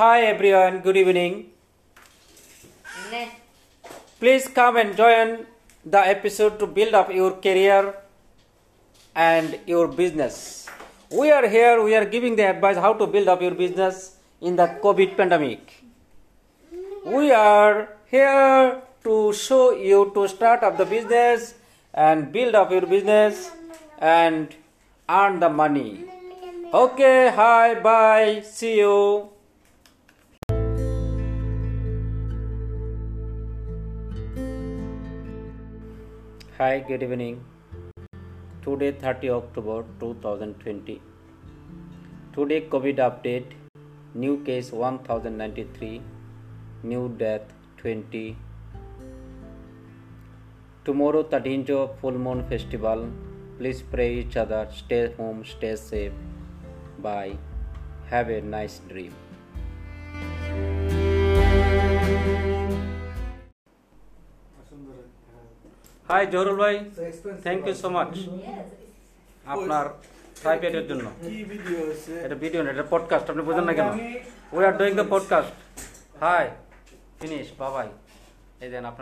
Hi everyone, good evening. Please come and join the episode to build up your career and your business. We are here, we are giving the advice how to build up your business in the COVID pandemic. We are here to show you to start up the business and build up your business and earn the money. Okay, hi, bye, see you. Hi, good evening. Today 30 October 2020. Today COVID update. New case 1093. New death 20. Tomorrow 13th of full moon festival. Please pray each other. Stay home, stay safe. Bye. Have a nice dream. Uh, hi Zahurul ভাই thank you so much আপনার প্রাইভেটের জন্য কি video আছে এটা video না এটা podcast আপনি বোঝেন না কেন we are doing the podcast hi finish বাবাই এই দেন আপনার